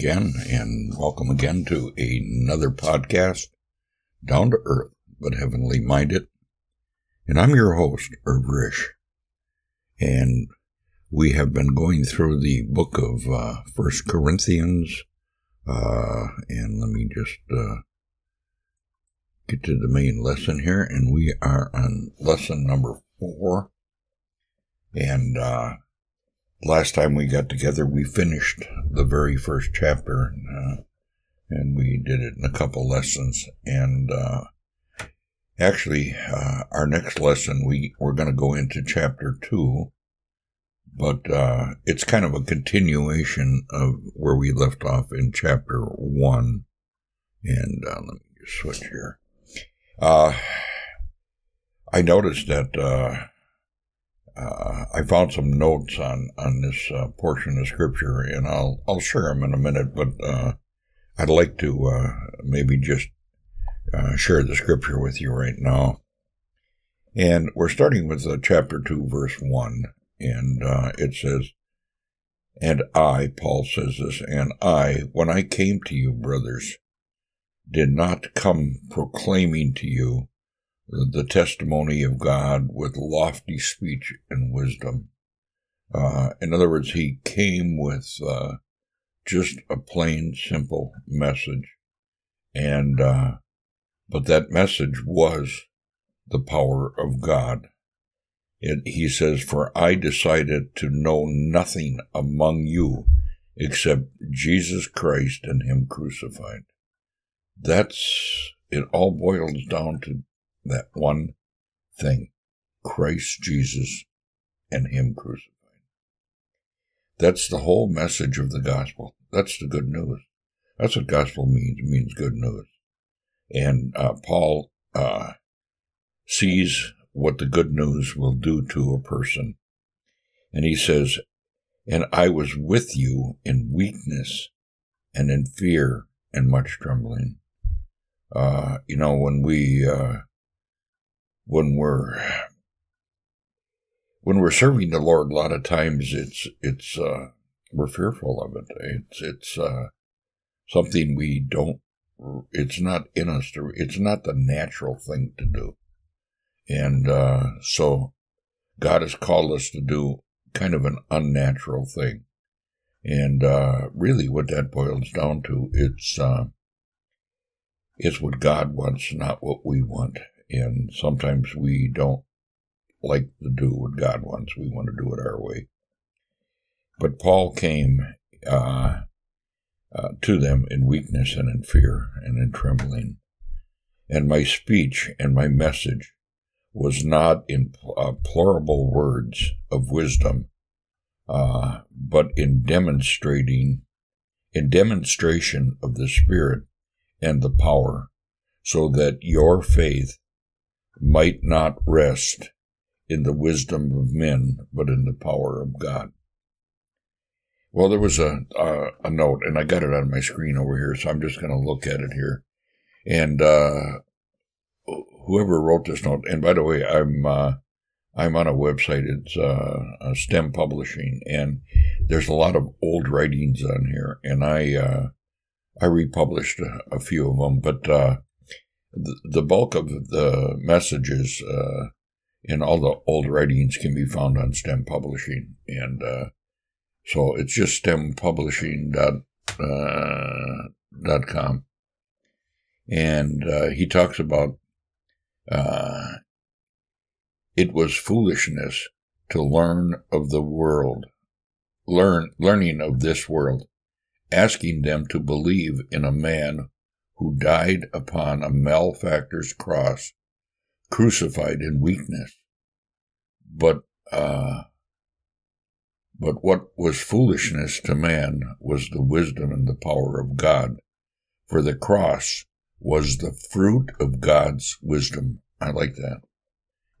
Again, and welcome again to another podcast, Down to Earth but Heavenly Minded. And I'm your host, Irv Risch. And we have been going through the book of uh, First Corinthians. Uh, and let me just uh, get to the main lesson here. And we are on lesson number four. And uh, last time we got together, we finished the very first chapter, uh, and we did it in a couple lessons. And uh, actually, uh, our next lesson, we we're going to go into chapter two, but uh, it's kind of a continuation of where we left off in chapter one. And uh, let me just switch here. Uh, I noticed that uh, I found some notes on on this uh, portion of scripture, and I'll I'll share them in a minute. But uh, I'd like to uh, maybe just uh, share the scripture with you right now. And we're starting with uh, chapter two, verse one, and it says, "And I, Paul says this, and I, when I came to you, brothers, did not come proclaiming to you." The testimony of God with lofty speech and wisdom. Uh, in other words, he came with uh, just a plain, simple message, and uh, but that message was the power of God. It, he says, "For I decided to know nothing among you except Jesus Christ and Him crucified." That's it. All boils down to that one thing Christ Jesus and Him crucified. That's the whole message of the gospel. That's the good news. That's what gospel means. It means good news. And uh, Paul uh, sees what the good news will do to a person. And he says, And I was with you in weakness and in fear and much trembling. Uh, you know, when we uh, when we're when we're serving the Lord, a lot of times it's it's uh, we're fearful of it. It's it's uh, something we don't. It's not in us to. It's not the natural thing to do, and uh, so God has called us to do kind of an unnatural thing, and uh, really, what that boils down to, it's uh, it's what God wants, not what we want and sometimes we don't like to do what God wants. We want to do it our way. But Paul came uh, uh, to them in weakness and in fear and in trembling. And my speech and my message was not in uh, plurable words of wisdom, uh, but in demonstrating, in demonstration of the Spirit and the power, so that your faith might not rest in the wisdom of men, but in the power of God. Well, there was a, a, note, and I got it on my screen over here, so I'm just going to look at it here. And uh, whoever wrote this note, and by the way, I'm uh, I'm on a website. It's uh, STEM Publishing, and there's a lot of old writings on here, and I uh, I republished a, a, few of them, but uh, the bulk of the messages uh, in all the old writings can be found on STEM Publishing, and uh, so it's just STEMpublishing dot uh, dot com, and uh, he talks about uh, it was foolishness to learn of the world, learn learning of this world, asking them to believe in a man who died upon a malefactor's cross, crucified in weakness. But, uh, but what was foolishness to man was the wisdom and the power of God, for the cross was the fruit of God's wisdom. I like that.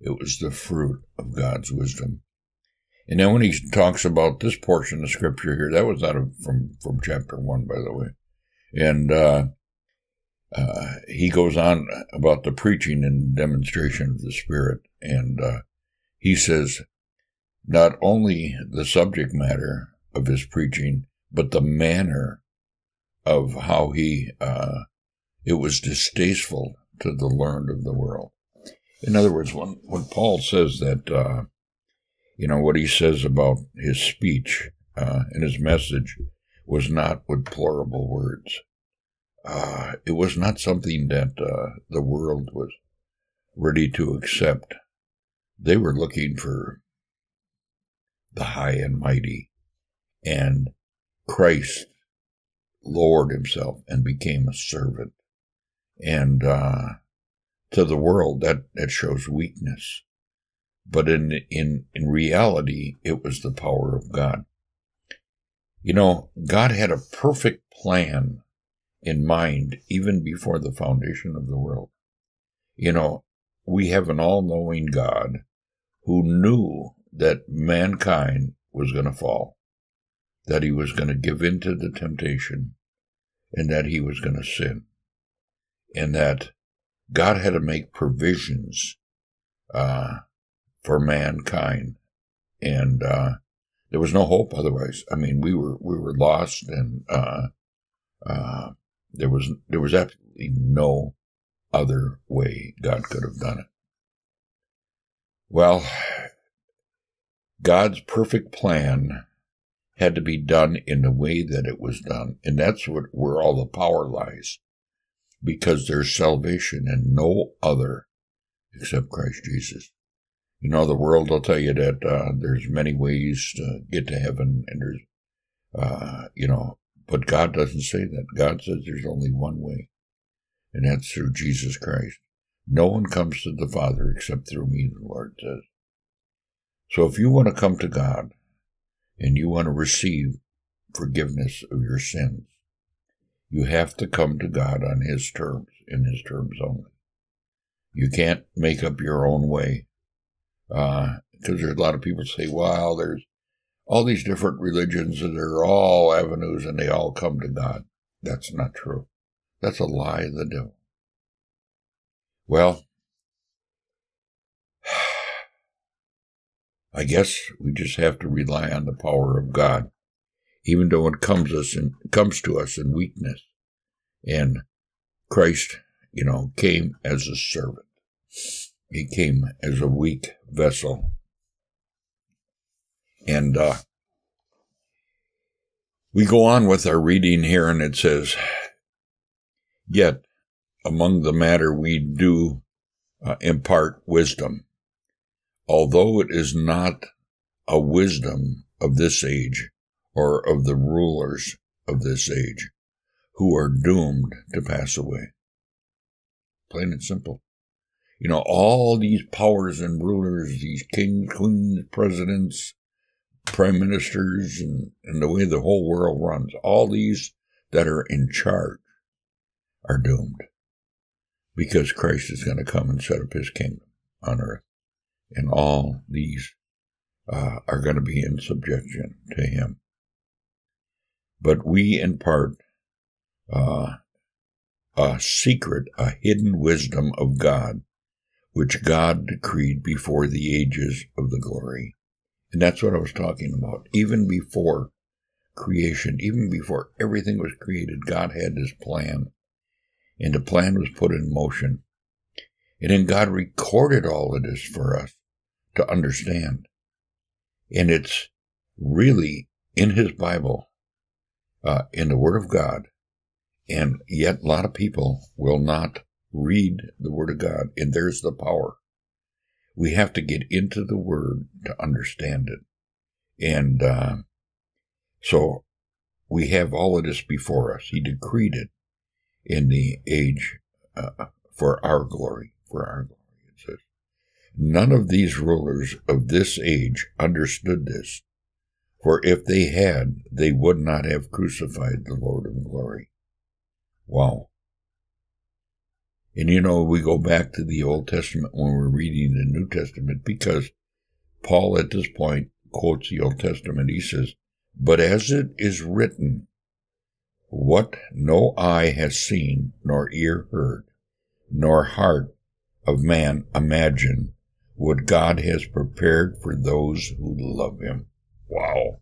It was the fruit of God's wisdom. And then when he talks about this portion of scripture here, that was out of from from chapter one, by the way. And uh, uh, he goes on about the preaching and demonstration of the Spirit, and uh, he says not only the subject matter of his preaching, but the manner of how he, uh, it was distasteful to the learned of the world. In other words, when, when Paul says that, uh, you know, what he says about his speech uh, and his message was not with plurable words. Uh, it was not something that uh, the world was ready to accept. They were looking for the high and mighty, and Christ lowered himself and became a servant. And uh, to the world, that, that shows weakness. But in, in, in reality, it was the power of God. You know, God had a perfect plan in mind even before the foundation of the world. You know, we have an all knowing God who knew that mankind was going to fall, that he was going to give in to the temptation, and that he was going to sin, and that God had to make provisions uh, for mankind, and uh, there was no hope otherwise. I mean, we were we were lost, and uh, uh there was there was absolutely no other way God could have done it. Well, God's perfect plan had to be done in the way that it was done, and that's what, where all the power lies, because there's salvation in no other except Christ Jesus. You know, the world will tell you that uh, there's many ways to get to heaven, and there's, uh, you know, but God doesn't say that. God says there's only one way, and that's through Jesus Christ. No one comes to the Father except through me, the Lord says. So if you want to come to God and you want to receive forgiveness of your sins, you have to come to God on His terms, in His terms only. You can't make up your own way. Because uh, there's a lot of people say, well, there's all these different religions they're all avenues and they all come to God. That's not true. That's a lie of the devil. Well, I guess we just have to rely on the power of God, even though it comes us comes to us in weakness. And Christ, you know, came as a servant. He came as a weak vessel and uh, we go on with our reading here, and it says, Yet among the matter we do uh, impart wisdom, although it is not a wisdom of this age or of the rulers of this age who are doomed to pass away. Plain and simple. You know, all these powers and rulers, these kings, queens, presidents, prime ministers and, and the way the whole world runs, all these that are in charge are doomed because Christ is going to come and set up his kingdom on earth. And all these uh, are going to be in subjection to him. But we impart uh, a secret, a hidden wisdom of God, which God decreed before the ages of the glory and that's what I was talking about. Even before creation, even before everything was created, God had this plan. And the plan was put in motion. And then God recorded all of this for us to understand. And it's really in His Bible, uh, in the Word of God. And yet a lot of people will not read the Word of God. And there's the power. We have to get into the Word to understand it. And uh, so we have all of this before us. He decreed it in the age uh, for our glory, for our glory, it says. None of these rulers of this age understood this, for if they had, they would not have crucified the Lord of glory. Wow. And you know, we go back to the Old Testament when we're reading the New Testament because Paul at this point quotes the Old Testament. He says, But as it is written, what no eye has seen, nor ear heard, nor heart of man imagined, what God has prepared for those who love him. Wow.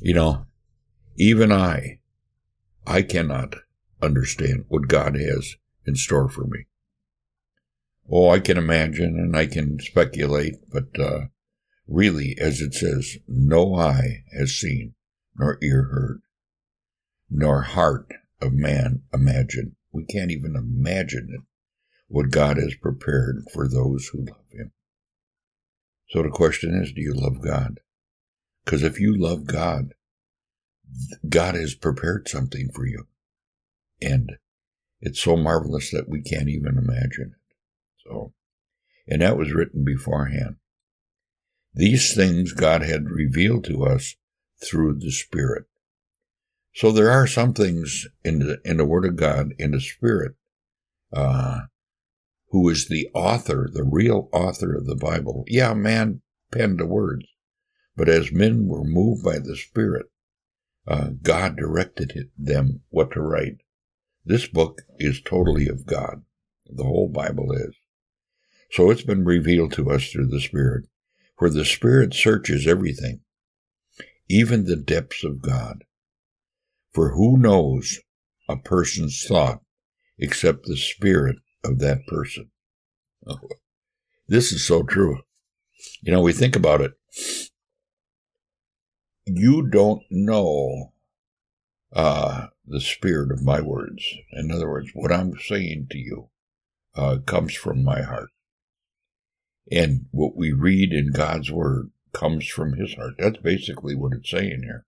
You know, Even I, I cannot understand what God has in store for me. Oh, I can imagine and I can speculate, but uh, really, as it says, no eye has seen, nor ear heard, nor heart of man imagined. We can't even imagine it, what God has prepared for those who love Him. So the question is, do you love God? Because if you love God, God has prepared something for you. And it's so marvelous that we can't even imagine it. So, and that was written beforehand. These things God had revealed to us through the Spirit. So there are some things in the in the Word of God in the Spirit, uh, who is the author, the real author of the Bible. Yeah, man penned the words, but as men were moved by the Spirit, uh, God directed them what to write. This book is totally of God. The whole Bible is. So it's been revealed to us through the Spirit. For the Spirit searches everything, even the depths of God. For who knows a person's thought except the spirit of that person? Oh, this is so true. You know, we think about it. You don't know uh, the spirit of my words. In other words, what I'm saying to you uh, comes from my heart. And what we read in God's word comes from his heart. That's basically what it's saying here.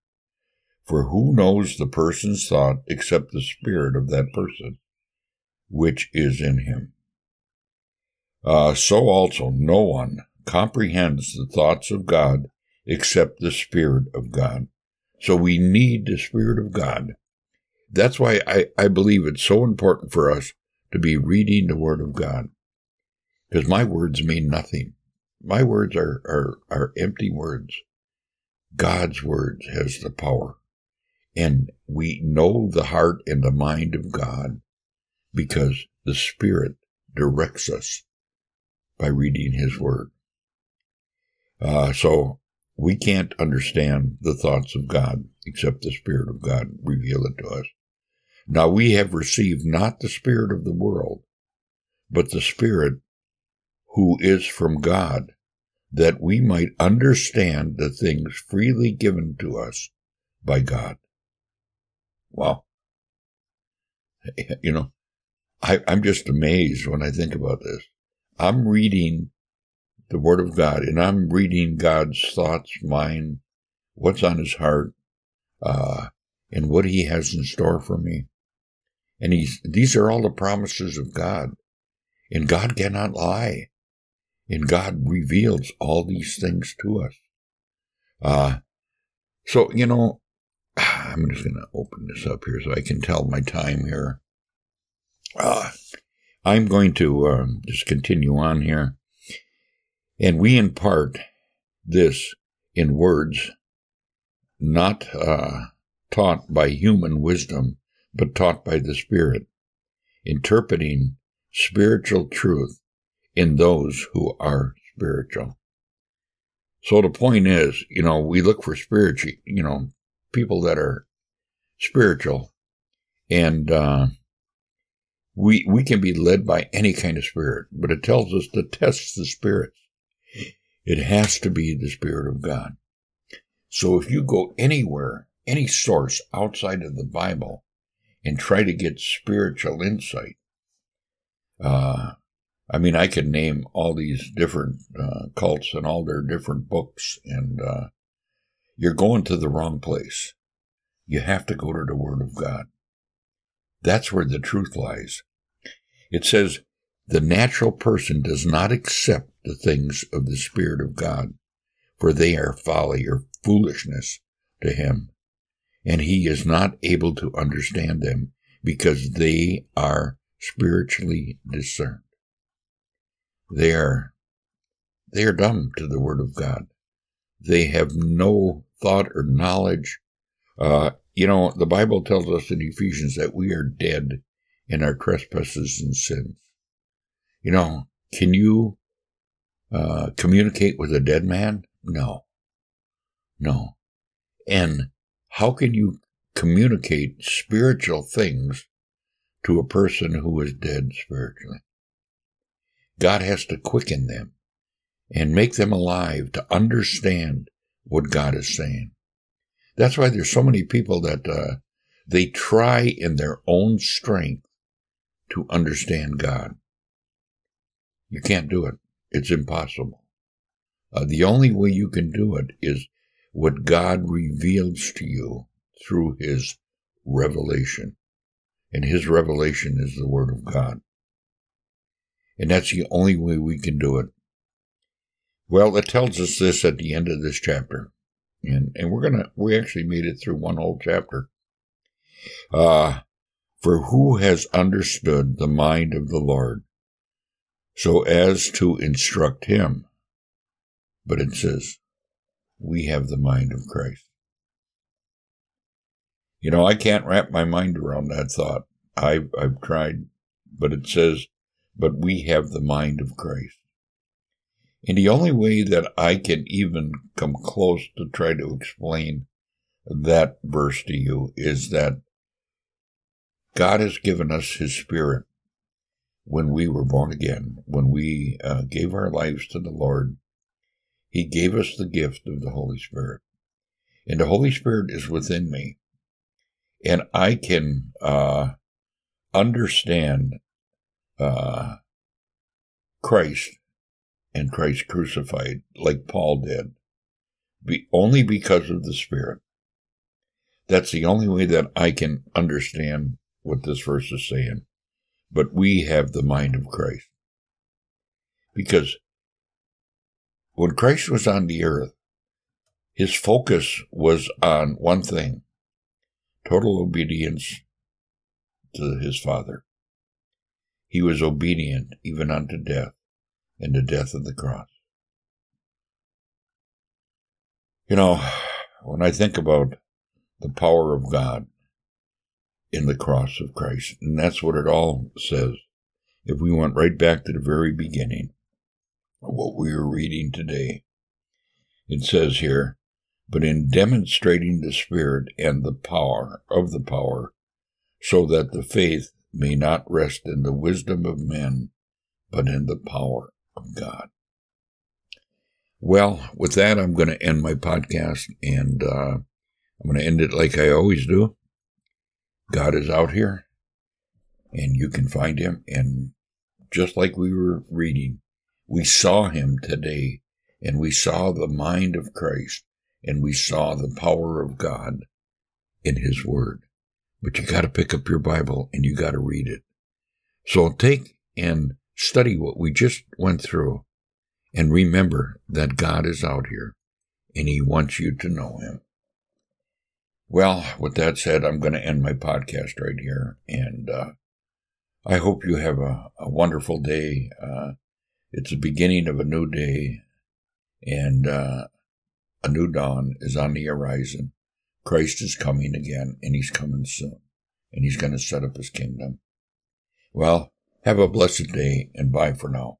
For who knows the person's thought except the spirit of that person, which is in him? Uh, so also no one comprehends the thoughts of God except the Spirit of God. So we need the Spirit of God. That's why I, I believe it's so important for us to be reading the Word of God. Because my words mean nothing. My words are, are, are empty words. God's words has the power. And we know the heart and the mind of God because the Spirit directs us by reading His Word. Uh, so we can't understand the thoughts of God except the Spirit of God reveal it to us. Now we have received not the Spirit of the world, but the Spirit who is from God, that we might understand the things freely given to us by God. Wow. You know, I, I'm just amazed when I think about this. I'm reading the Word of God and I'm reading God's thoughts, mind, what's on His heart, uh, and what He has in store for me. And he's, these are all the promises of God. And God cannot lie. And God reveals all these things to us. Uh, so, you know, I'm just going to open this up here so I can tell my time here. Uh, I'm going to uh, just continue on here. And we impart this in words not uh, taught by human wisdom, but taught by the Spirit, interpreting spiritual truth in those who are spiritual. So the point is, you know, we look for spiritual, you know, people that are spiritual, and uh, we we can be led by any kind of spirit, but it tells us to test the spirits. It has to be the Spirit of God. So if you go anywhere, any source outside of the Bible, and try to get spiritual insight, uh, I mean, I can name all these different uh, cults and all their different books, and uh, you're going to the wrong place. You have to go to the Word of God. That's where the truth lies. It says, the natural person does not accept the things of the Spirit of God, for they are folly or foolishness to him, and he is not able to understand them because they are spiritually discerned. They are, they are dumb to the Word of God. They have no thought or knowledge. Uh, you know, the Bible tells us in Ephesians that we are dead in our trespasses and sins. You know, can you uh, communicate with a dead man? No. No. And how can you communicate spiritual things to a person who is dead spiritually. God has to quicken them and make them alive to understand what God is saying. That's why there's so many people that uh, they try in their own strength to understand God. You can't do it. It's impossible. Uh, the only way you can do it is what God reveals to you through His revelation. And His revelation is the Word of God. And that's the only way we can do it. Well, it tells us this at the end of this chapter. And, and we're gonna, we actually made it through one whole chapter. Uh, for who has understood the mind of the Lord so as to instruct him? But it says, we have the mind of Christ. You know, I can't wrap my mind around that thought. I've, I've tried, but it says, but we have the mind of Christ. And the only way that I can even come close to try to explain that verse to you is that God has given us His Spirit when we were born again, when we uh, gave our lives to the Lord. He gave us the gift of the Holy Spirit. And the Holy Spirit is within me. And I can uh, understand uh, Christ and Christ crucified like Paul did, be, only because of the Spirit. That's the only way that I can understand what this verse is saying. But we have the mind of Christ. Because when Christ was on the earth, his focus was on one thing total obedience to his Father. He was obedient even unto death and the death of the cross. You know, when I think about the power of God in the cross of Christ, and that's what it all says. If we went right back to the very beginning what we are reading today, it says here, but in demonstrating the Spirit and the power of the power, so that the faith may not rest in the wisdom of men, but in the power of God. Well, with that, I'm going to end my podcast and uh, I'm going to end it like I always do. God is out here and you can find him. And just like we were reading, we saw him today and we saw the mind of Christ and we saw the power of God in his word. But you got to pick up your Bible and you got to read it. So take and Study what we just went through and remember that God is out here and He wants you to know Him. Well, with that said, I'm going to end my podcast right here. And uh, I hope you have a, a wonderful day. Uh, it's the beginning of a new day, and uh, a new dawn is on the horizon. Christ is coming again, and He's coming soon, and He's going to set up His kingdom. Well, have a blessed day and bye for now.